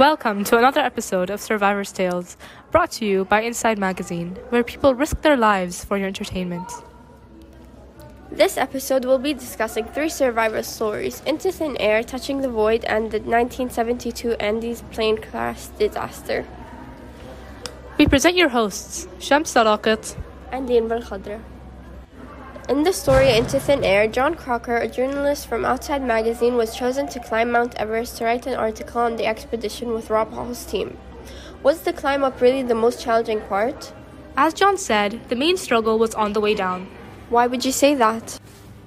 Welcome to another episode of Survivor's Tales, brought to you by Inside Magazine, where people risk their lives for your entertainment. This episode will be discussing three survivor stories Into Thin Air, Touching the Void, and the 1972 Andes plane crash disaster. We present your hosts, Shams Sadakat and Dean Khadra. In the story Into Thin Air, Jon Krakauer, a journalist from Outside Magazine, was chosen to climb Mount Everest to write an article on the expedition with Rob Hall's team. Was the climb up really the most challenging part? As John said, the main struggle was on the way down. Why would you say that?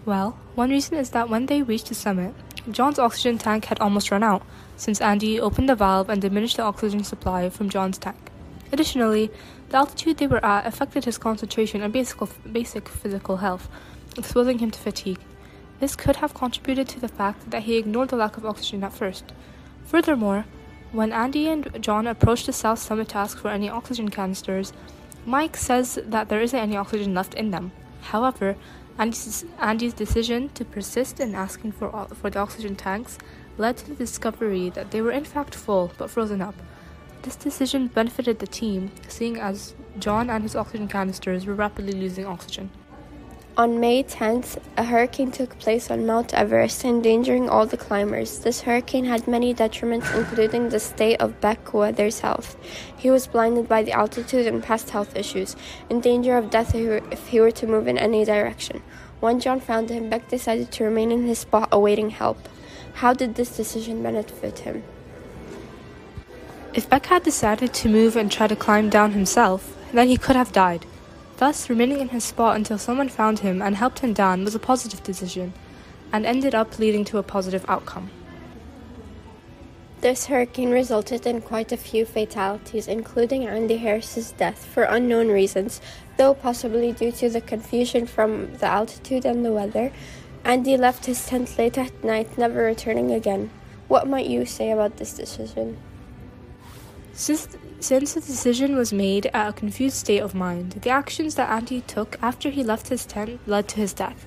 Well, one reason is that when they reached the summit, John's oxygen tank had almost run out, since Andy opened the valve and diminished the oxygen supply from John's tank. Additionally, the altitude they were at affected his concentration and basic, basic physical health, exposing him to fatigue. This could have contributed to the fact that he ignored the lack of oxygen at first. Furthermore, when Andy and John approached the South Summit to ask for any oxygen canisters, Mike says that there isn't any oxygen left in them. However, Andy's, Andy's decision to persist in asking for, for the oxygen tanks led to the discovery that they were in fact full but frozen up. This decision benefited the team, seeing as John and his oxygen canisters were rapidly losing oxygen. On May 10th, a hurricane took place on Mount Everest, endangering all the climbers. This hurricane had many detriments, including the state of Beck Weathers' health. He was blinded by the altitude and past health issues, in danger of death if he were to move in any direction. When John found him, Beck decided to remain in his spot awaiting help. How did this decision benefit him? If Beck had decided to move and try to climb down himself, then he could have died. Thus, remaining in his spot until someone found him and helped him down was a positive decision, and ended up leading to a positive outcome. This hurricane resulted in quite a few fatalities, including Andy Harris's death for unknown reasons, though possibly due to the confusion from the altitude and the weather. Andy left his tent late at night, never returning again. What might you say about this decision? Since, since the decision was made at a confused state of mind, the actions that Andy took after he left his tent led to his death.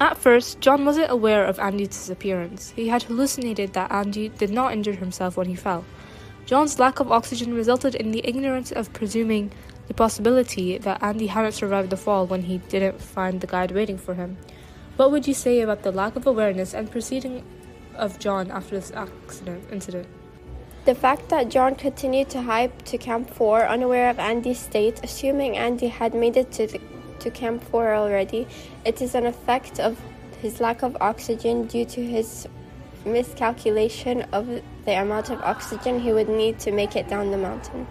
At first, John wasn't aware of Andy's disappearance. He had hallucinated that Andy did not injure himself when he fell. John's lack of oxygen resulted in the ignorance of presuming the possibility that Andy hadn't survived the fall when he didn't find the guide waiting for him. What would you say about the lack of awareness and proceeding of John after this accident incident? The fact that John continued to hike to Camp 4 unaware of Andy's state, assuming Andy had made it to, the, to Camp 4 already, it is an effect of his lack of oxygen due to his miscalculation of the amount of oxygen he would need to make it down the mountain.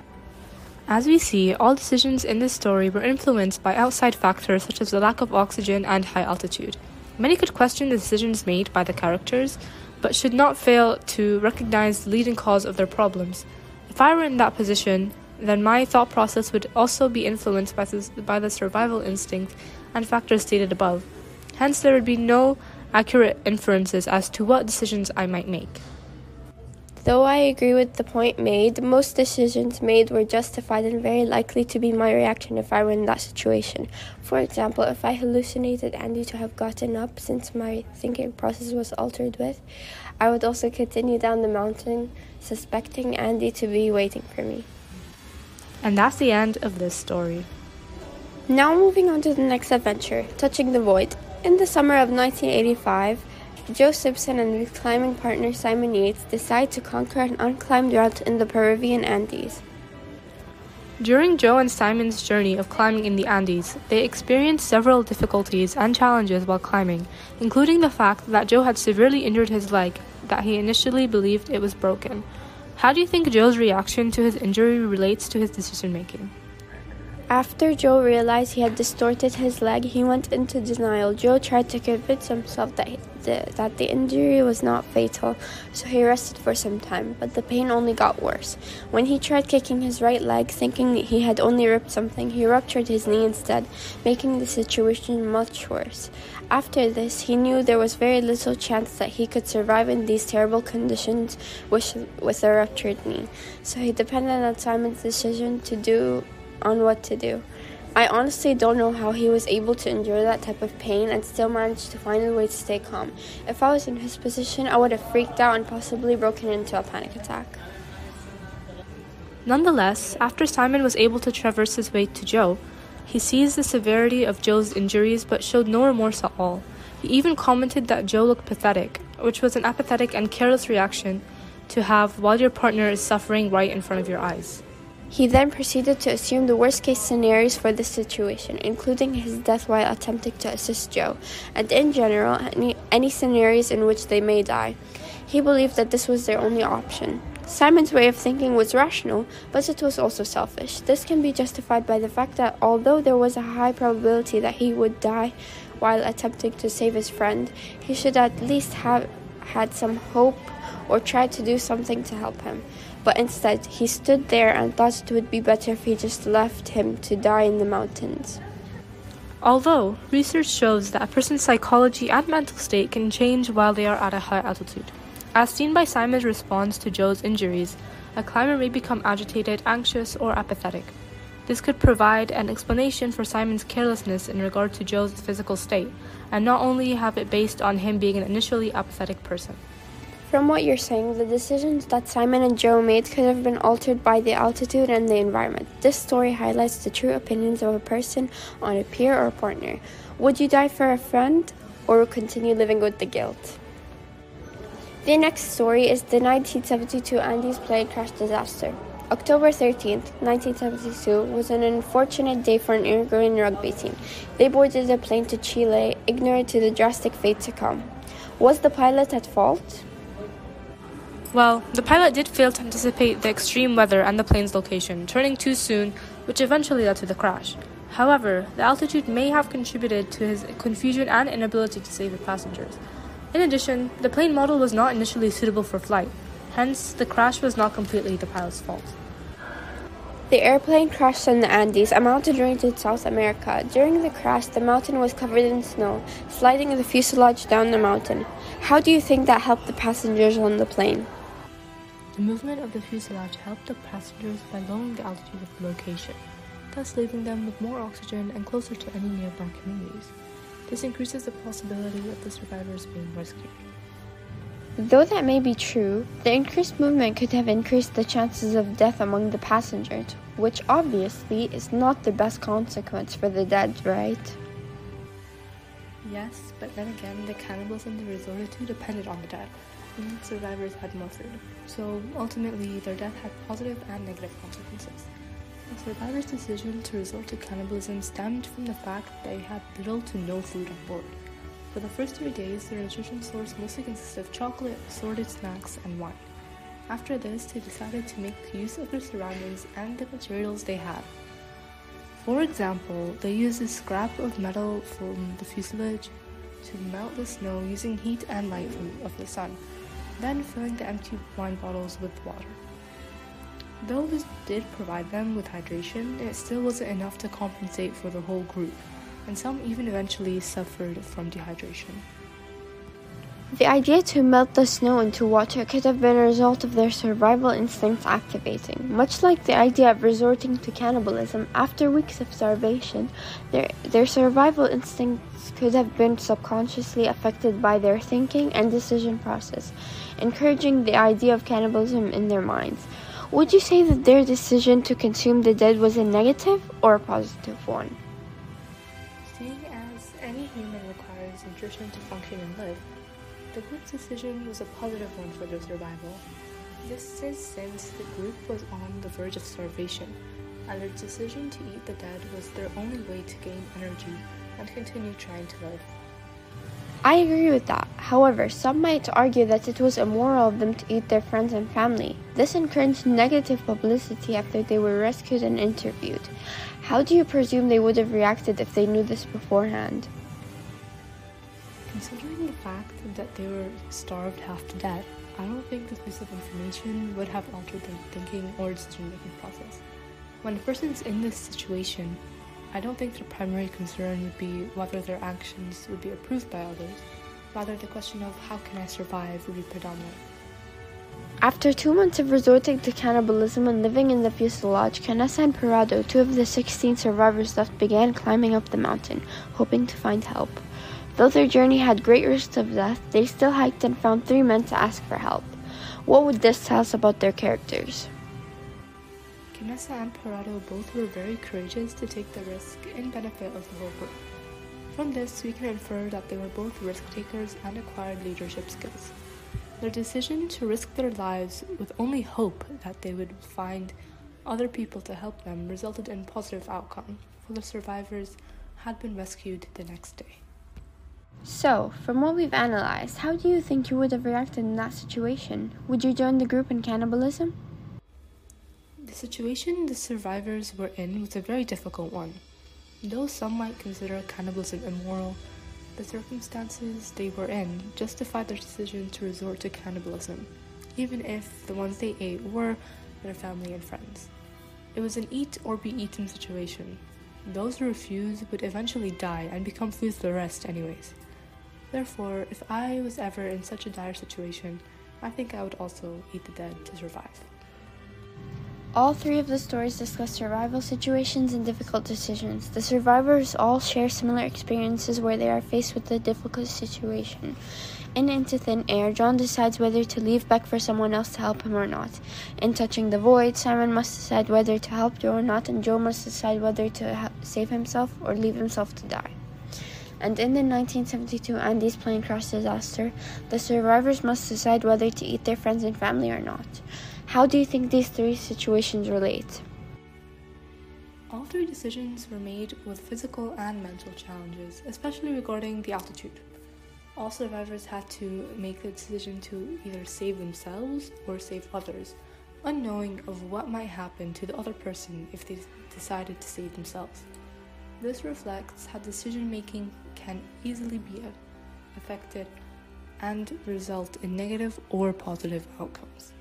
As we see, all decisions in this story were influenced by outside factors such as the lack of oxygen and high altitude. Many could question the decisions made by the characters, but should not fail to recognize the leading cause of their problems. If I were in that position, then my thought process would also be influenced by, by the survival instinct and factors stated above. Hence, there would be no accurate inferences as to what decisions I might make. Though I agree with the point made, most decisions made were justified and very likely to be my reaction if I were in that situation. For example, if I hallucinated Andy to have gotten up since my thinking process was altered with, I would also continue down the mountain, suspecting Andy to be waiting for me. And that's the end of this story. Now, moving on to the next adventure, Touching the Void. In the summer of 1985, Joe Simpson and his climbing partner Simon Yates decide to conquer an unclimbed route in the Peruvian Andes. During Joe and Simon's journey of climbing in the Andes, they experienced several difficulties and challenges while climbing, including the fact that Joe had severely injured his leg that he initially believed it was broken. How do you think Joe's reaction to his injury relates to his decision making? After Joe realized he had distorted his leg, he went into denial. Joe tried to convince himself that the, that the injury was not fatal, so he rested for some time, but the pain only got worse. When he tried kicking his right leg, thinking he had only ripped something, he ruptured his knee instead, making the situation much worse. After this, he knew there was very little chance that he could survive in these terrible conditions with, with a ruptured knee, so he depended on Simon's decision to do on what to do. I honestly don't know how he was able to endure that type of pain and still manage to find a way to stay calm. If I was in his position, I would have freaked out and possibly broken into a panic attack. Nonetheless, after Simon was able to traverse his way to Joe, he sees the severity of Joe's injuries but showed no remorse at all. He even commented that Joe looked pathetic, which was an apathetic and careless reaction to have while your partner is suffering right in front of your eyes. He then proceeded to assume the worst case scenarios for this situation, including his death while attempting to assist Joe, and in general, any, any scenarios in which they may die. He believed that this was their only option. Simon's way of thinking was rational, but it was also selfish. This can be justified by the fact that although there was a high probability that he would die while attempting to save his friend, he should at least have had some hope or tried to do something to help him. But instead, he stood there and thought it would be better if he just left him to die in the mountains. Although research shows that a person's psychology and mental state can change while they are at a high altitude. As seen by Simon's response to Joe's injuries, a climber may become agitated, anxious, or apathetic. This could provide an explanation for Simon's carelessness in regard to Joe's physical state, and not only have it based on him being an initially apathetic person. From what you're saying, the decisions that Simon and Joe made could have been altered by the altitude and the environment. This story highlights the true opinions of a person on a peer or partner. Would you die for a friend or continue living with the guilt? The next story is the 1972 Andes plane crash disaster. October 13, 1972, was an unfortunate day for an Uruguayan rugby team. They boarded a plane to Chile, ignorant to the drastic fate to come. Was the pilot at fault? Well, the pilot did fail to anticipate the extreme weather and the plane's location, turning too soon, which eventually led to the crash. However, the altitude may have contributed to his confusion and inability to save the passengers. In addition, the plane model was not initially suitable for flight, hence, the crash was not completely the pilot's fault. The airplane crashed in the Andes, a mountain range in South America. During the crash, the mountain was covered in snow, sliding the fuselage down the mountain. How do you think that helped the passengers on the plane? The movement of the fuselage helped the passengers by lowering the altitude of the location, thus leaving them with more oxygen and closer to any nearby communities. This increases the possibility of the survivors being rescued. Though that may be true, the increased movement could have increased the chances of death among the passengers, which obviously is not the best consequence for the dead, right? Yes, but then again, the cannibalism they resorted too depended on the dead, and survivors had food. So ultimately, their death had positive and negative consequences. The survivors' decision to resort to cannibalism stemmed from the fact that they had little to no food on board. For the first three days, their nutrition source mostly consisted of chocolate, assorted snacks, and wine. After this, they decided to make use of their surroundings and the materials they had. For example, they used a scrap of metal from the fuselage to melt the snow using heat and light from, of the sun, then filling the empty wine bottles with water. Though this did provide them with hydration, it still wasn't enough to compensate for the whole group, and some even eventually suffered from dehydration. The idea to melt the snow into water could have been a result of their survival instincts activating. Much like the idea of resorting to cannibalism after weeks of starvation, their, their survival instincts could have been subconsciously affected by their thinking and decision process, encouraging the idea of cannibalism in their minds. Would you say that their decision to consume the dead was a negative or a positive one? Seeing as any human requires nutrition to function and live, the group's decision was a positive one for their survival. This is since the group was on the verge of starvation, and their decision to eat the dead was their only way to gain energy and continue trying to live. I agree with that. However, some might argue that it was immoral of them to eat their friends and family. This encouraged negative publicity after they were rescued and interviewed. How do you presume they would have reacted if they knew this beforehand? Considering the fact that they were starved half to death, I don't think this piece of information would have altered their thinking or decision making process. When a person's in this situation, I don't think their primary concern would be whether their actions would be approved by others. Rather, the question of how can I survive would be predominant. After two months of resorting to cannibalism and living in the fuselage, Canessa and Parrado, two of the 16 survivors left, began climbing up the mountain, hoping to find help. Though their journey had great risks of death, they still hiked and found three men to ask for help. What would this tell us about their characters? Canessa and Parrado both were very courageous to take the risk in benefit of the whole group. From this, we can infer that they were both risk takers and acquired leadership skills. Their decision to risk their lives with only hope that they would find other people to help them resulted in positive outcome, for the survivors had been rescued the next day. So, from what we've analyzed, how do you think you would have reacted in that situation? Would you join the group in cannibalism? The situation the survivors were in was a very difficult one. Though some might consider cannibalism immoral, the circumstances they were in justified their decision to resort to cannibalism, even if the ones they ate were their family and friends. It was an eat or be eaten situation. Those who refused would eventually die and become food for the rest, anyways. Therefore, if I was ever in such a dire situation, I think I would also eat the dead to survive. All three of the stories discuss survival situations and difficult decisions. The survivors all share similar experiences where they are faced with a difficult situation. In Into Thin Air, John decides whether to leave Beck for someone else to help him or not. In Touching the Void, Simon must decide whether to help Joe or not, and Joe must decide whether to save himself or leave himself to die. And in the 1972 Andes plane crash disaster, the survivors must decide whether to eat their friends and family or not. How do you think these three situations relate? All three decisions were made with physical and mental challenges, especially regarding the altitude. All survivors had to make the decision to either save themselves or save others, unknowing of what might happen to the other person if they decided to save themselves. This reflects how decision making can easily be affected and result in negative or positive outcomes.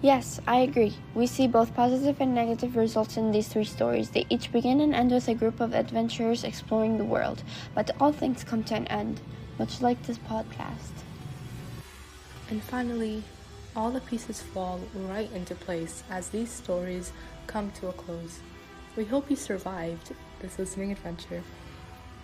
Yes, I agree. We see both positive and negative results in these three stories. They each begin and end with a group of adventurers exploring the world, but all things come to an end, much like this podcast. And finally, all the pieces fall right into place as these stories come to a close. We hope you survived this listening adventure.